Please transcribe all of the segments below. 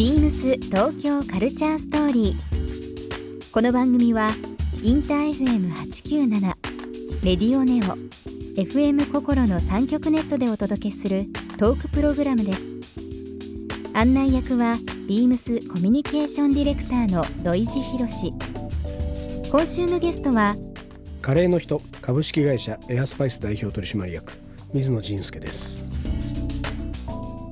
ビームス東京カルチャーストーリー。この番組はインター FM897 レディオネオ FM 心の三極ネットでお届けするトークプログラムです。案内役はビームスコミュニケーションディレクターの土井博志。今週のゲストはカレーの人株式会社エアスパイス代表取締役水野仁介です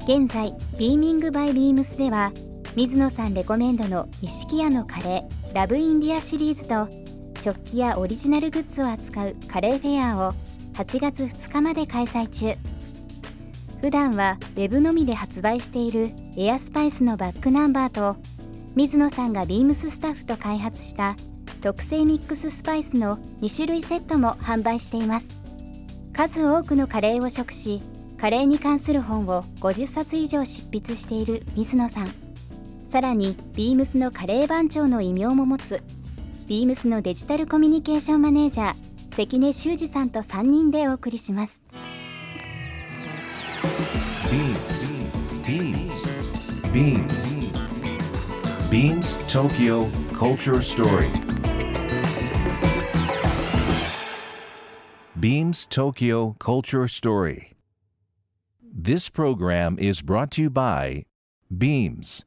現在ビーミングバイビームスでは水野さんレコメンドの錦屋のカレーラブインディアシリーズと食器やオリジナルグッズを扱うカレーフェアを8月2日まで開催中。普段はウェブのみで発売しているエアスパイスのバックナンバーと水野さんがビームススタッフと開発した特製ミックススパイスの2種類セットも販売しています。数多くのカレーを食しカレーに関する本を50冊以上執筆している水野さん。さらにビームスのカレー番長の異名も持つビームスのデジタルコミュニケーションマネージャー関根修二さんと3人でお送りします Beams. Beams Tokyo Culture Story. Beams Tokyo Culture Story. This program is brought to you by Beams.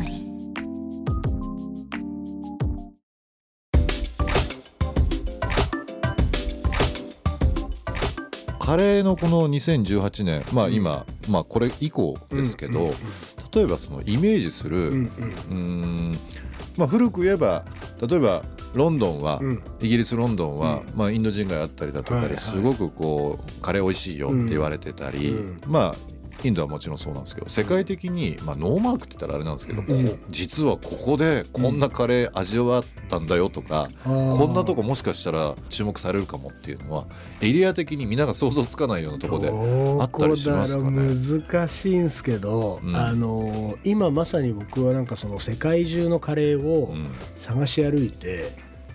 リー。カレーのこの2018年まあ今、まあこれ以降ですけど、例えばそのイメージする、うーん。まあ古く言えば例えばロンドンは、ん。イギリスロンドンは、まあインド人街あったりだとかですごくこうカレー美味しいよって言われてたり、うん。まあインドはもちろんそうなんですけど世界的に、まあ、ノーマークって言ったらあれなんですけど、実はここでこんなカレー味わったんだよとか、ーこんなとこもしかしたら注目されるかもっていうのはエリア的にみんなが想像つかないようなところであったりしますかね。う難しいんですけど、うん。あの今まさに僕はなんかその世界中のカレーをうん。探し歩いて、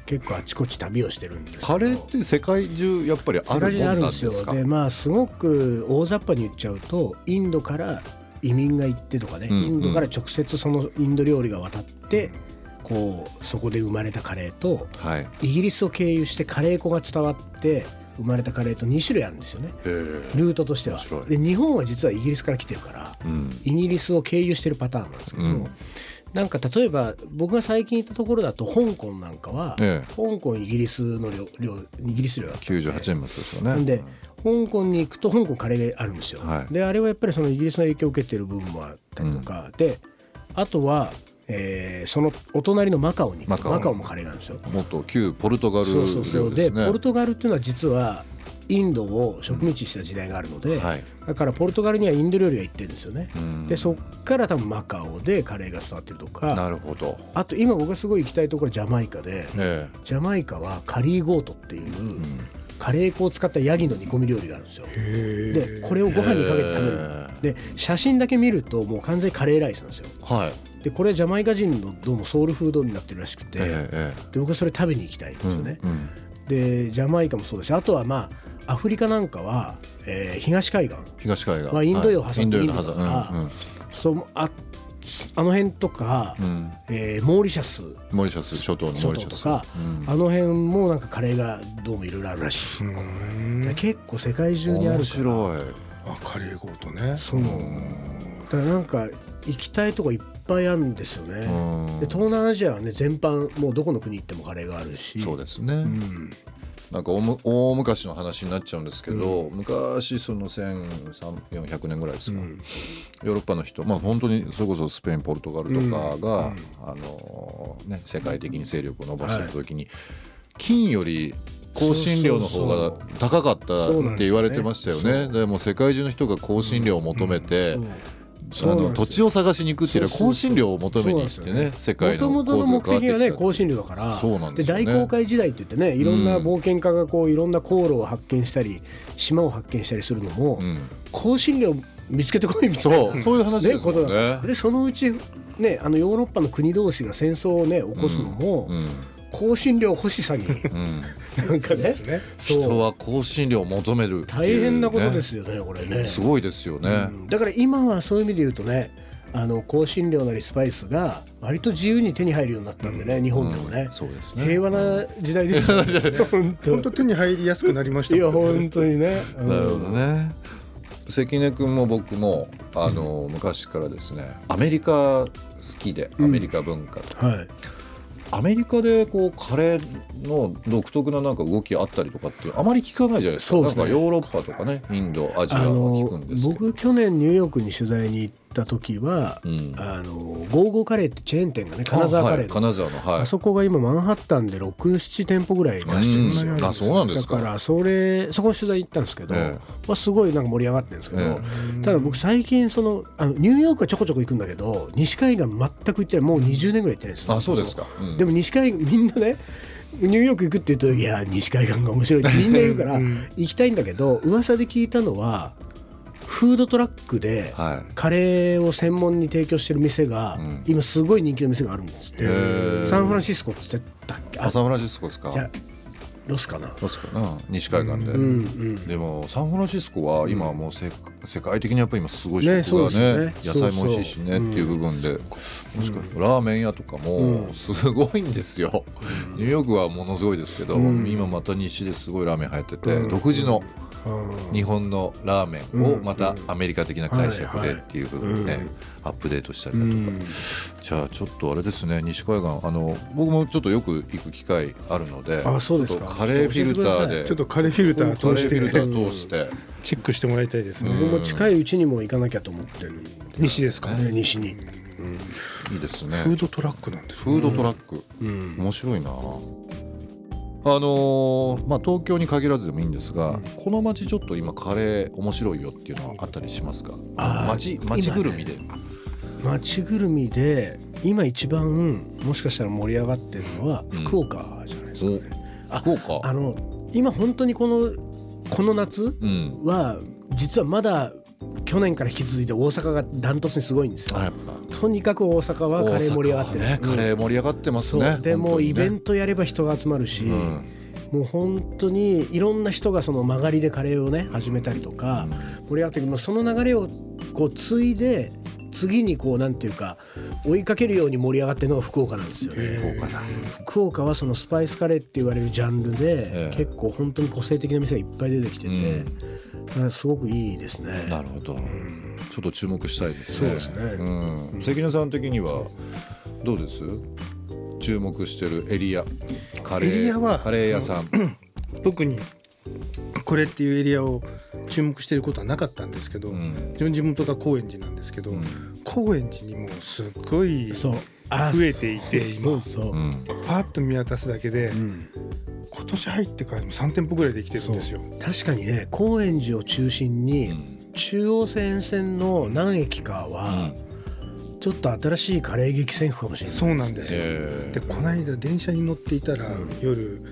結構あちこち旅をしてるんですカレーって世界中やっぱりあるもんあるんでなんですすかよ。でまあすごく大雑把に言っちゃうとインドから移民が行ってとかね、うんインドから直接そのインド料理が渡ってこうそこで生まれたカレーとはい。イギリスを経由してカレー粉が伝わって生まれたカレーと2種類あるんですよね。え。ールートとしては。で日本は実はイギリスから来てるからうん。イギリスを経由してるパターンなんですけど、うんなんか例えば僕が最近行ったところだと香港なんかは、ええ。香港イギリスの領領イギリス領だったんで98円ですよね。なんで香港に行くと香港カレーがあるんですよ、はい。であれはやっぱりそのイギリスの影響を受けてる部分もあったりとか、であとは、えーそのお隣のマカオにマカオ。もカレーなんですよ。もっと旧ポルトガルそうそうそう。でポルトガルっていうのは実はインドを植民地にした時代があるので、はい。だからポルトガルにはインド料理が行ってるんですよね、うん。でそっから多分マカオでカレーが伝わってるとかなるほど。あと今僕がすごい行きたいところはジャマイカで、えジャマイカはカリーゴートっていう、カレー粉を使ったヤギの煮込み料理があるんですよ。でこれをご飯にかけて食べる。で写真だけ見るともう完全にカレーライスなんですよ。えはい。でこれジャマイカ人のどうもソウルフードになってるらしくて、で僕はそれ食べに行きたいんですよね、えうん。でジャマイカもそうだしあとはまあアフリカなんかは、えー東海岸。東海岸。まあインド洋をはい。挟んでインドからうんうん。そああの辺とか、うん。えーモーリシャス。モリシャス諸島のモ諸リシャス。島とか、うん。あの辺もなんかカレーがどうもいろいろあるらしい、だから結構世界中にある面から。白い。あカレーゴーとね。そう。だからなんか行きたいとこいっぱいあるんですよね、うん。で東南アジアはね全般もうどこの国行ってもカレーがあるし。そうですね。うんなんか大む大昔の話になっちゃうんですけど、昔その1400年ぐらいですか、ヨーロッパの人まあ本当にそれこそスペインポルトガルとかが、あのね、世界的に勢力を伸ばしてる時に、金より香辛料の方が高かったって言われてましたよね。でも世界中の人が香辛料を求めて、そうあの土地を探しに行くっていうのは香辛料を求めに行ってね世界のもともとの目的がね香辛料だから。そうなんでね。大航海時代って言ってねいろんな冒険家がこういろんな航路を発見したり島を発見したりするのも、うん。香辛料見つけてこいみたいな。そう。そういう話ねですね。だでそのうちねあのヨーロッパの国同士が戦争をね起こすのも、うん香辛料欲しさに。うん。なんかね。ですねそう。人は香辛料を求めるね。大変なことですよねこれね。すごいですよね、うん。だから今はそういう意味で言うとねあの香辛料なりスパイスが割と自由に手に入るようになったんでね、日本でもね、そうですね。平和な時代ですよね。本当本当手に入りやすくなりましたいや本当にね、うん。なるほどね。関根君も僕もあの昔からですねアメリカ好きでアメリカ文化とか、はいアメリカでこうカレーの独特ななんか動きあったりとかってあまり聞かないじゃないですか。ね。なんかヨーロッパとかねインドアジアは聞くんです僕去年ニューヨークに取材に行った時は、うん。あのゴーゴーカレーってチェーン店がね金沢カレーはい金沢のはい。あそこが今マンハッタンで67店舗ぐらい出してるんですよ、うん。あそうなんですか。だからそれそこ取材行ったんですけど、ええ。まあ、すごいなんか盛り上がってるんですけど、えただ僕最近そのあのニューヨークはちょこちょこ行くんだけど西海岸全く行ってない。もう20年ぐらい行ってないです。あそうですか。うん。でも西海岸みんなねニューヨーク行くって言うと「いや西海岸が面白い」ってみんな言うから行きたいんだけど噂で聞いたのはフードトラックではい。カレーを専門に提供してる店が、ん。今すごい人気の店があるんですって。へー。サンフランシスコって言って。たっけあサンフランシスコですか？じゃあロスかな。どうですかな西海岸で、うんうん。でもサンフランシスコは今はもうせ、世界的にやっぱり今すごいね食がねそうですよね。野菜も美味しいしねっていう部分で、もしかラーメン屋とかもすごいんですよ、ニューヨークはものすごいですけど、今また西ですごいラーメン流行ってて、独自の日本のラーメンをまたアメリカ的な解釈でっていう部分でね、アップデートしたりだとか、じゃあちょっとあれですね西海岸あの僕もちょっとよく行く機会あるのであそうですか。ちょっとカレーフィルターで。ちょっとカレーフィルター通して。フィルター通して。チェックしてもらいたいですね、僕も近いうちにも行かなきゃと思ってる西ですか、ね。西に。いいですね。フードトラックなんですフードトラック、面白いなあのーまあ東京に限らずでもいいんですが、この街ちょっと今カレー面白いよっていうのはあったりしますか？街街ぐるみで、街ぐるみで今一番もしかしたら盛り上がってるのは福岡じゃないですかね、あ福岡？あの今本当にこのこの夏うん。は実はまだ去年から引き続いて大阪がダントツにすごいんですよ。あやっぱとにかく大阪はカレー盛り上がってる、ねカレー盛り上がってますね。でもうイベントトやれば人が集まるし、ん。もう本当にいろんな人がその曲がりでカレーをね始めたりとか盛り上がってる。もうその流れをこう継いで次にこうなんていうか追いかけるように盛り上がってるのが福岡なんですよね。福岡だ。福岡はそのスパイスカレーって言われるジャンルで、ええ。結構本当に個性的な店がいっぱい出てきてて、うん。すごくいいですね。なるほど、ちょっと注目したいですね。そうですね。うん、関根さん的にはどうです？注目してるエリア。カレー。エリアはカレー屋さん。特にこれっていうエリアを注目していることはなかったんですけど、ん。自分地元が高円寺なんですけど、ん。高円寺にもすっごい増えていて今。そうそう、うん。パッと見渡すだけで、ん。今年入ってからも3店舗ぐらいできてるんですよ。確かにね高円寺を中心に、中央線線の何駅かは、ちょっと新しいカレー激戦区かもしれないそうなんですよ。えでこの間電車に乗っていたら、夜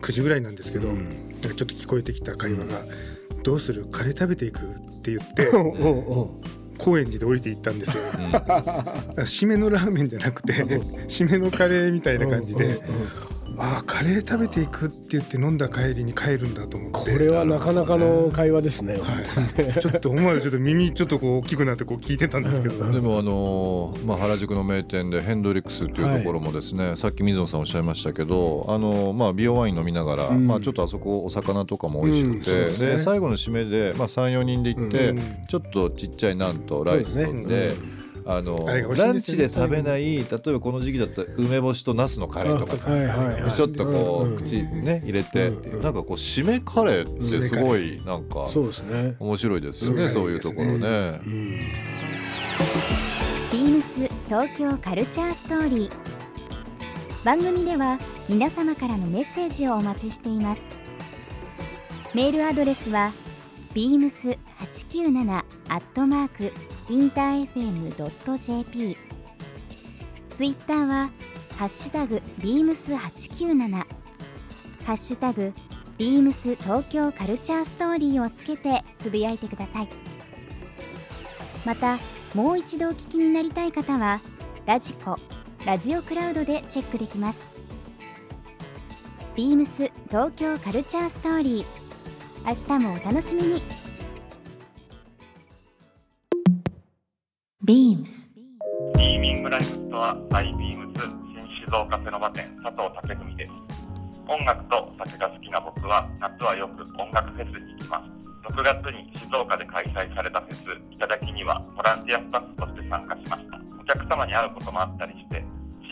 9時ぐらいなんですけど、なんかちょっと聞こえてきた会話が「どうする？カレー食べていく?」って言って 高円寺で降りていったんですよ。締めのラーメンじゃなくて締めのカレーみたいな感じで。ああカレー食べていくって言って飲んだ帰りに帰るんだと思って。これはなかなかの会話ですね。はい、ちょっと思わずちょっと耳ちょっとこう大きくなってこう聞いてたんですけど、でもあのーまあ、原宿の名店でヘンドリックスっていうところもですね、さっき水野さんおっしゃいましたけど、あのーまあ、美容ワイン飲みながら、まあ、ちょっとあそこお魚とかも美味しくて、うん。で最後の締めで、まあ、34人で行って、うんちょっとちっちゃいナンとライス取って。あのランチで食べない例えばこの時期だったら梅干しとナスのカレーとか、はいはいはい。ちょっとこう、口にね入れて、なんかこう締めカレーってすごいなんかそうですね。面白いですよね、そういうところね。ビームス東京カルチャーストーリー。番組では皆様からのメッセージをお待ちしています。メールアドレスは beams897 アットマークインター FM.jp ツイッターはハッシュタグ beams897 ハッシュタグ beams 東京カルチャーストーリーをつけてつぶやいてください。またもう一度お聞きになりたい方はラジコラジオクラウドでチェックできます。ビームス東京カルチャーストーリー。明日もお楽しみに。ビームスビーミングライフストアバイビームス新静岡ペノバ店佐藤武文です。音楽と酒が好きな僕は夏はよく音楽フェスに行きます。6月に静岡で開催されたフェス「いただき」にはボランティアスタッフとして参加しました。お客様に会うこともあったりして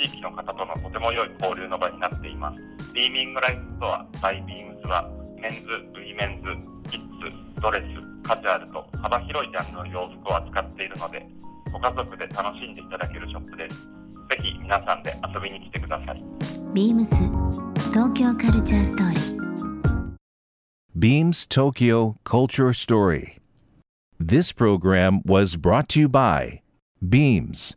地域の方とのとても良い交流の場になっています。B:MING LIFE STORE by BEAMS はメンズ、ウィメンズ、キッズ、ドレス、カジュアルと幅広いジャンルの洋服を扱っているのでご家族で楽しんでいただけるショップですぜひ皆さんで遊びに来てくださいビームス東京 Culture Story Beams Tokyo Culture Story. This program was brought to you by Beams.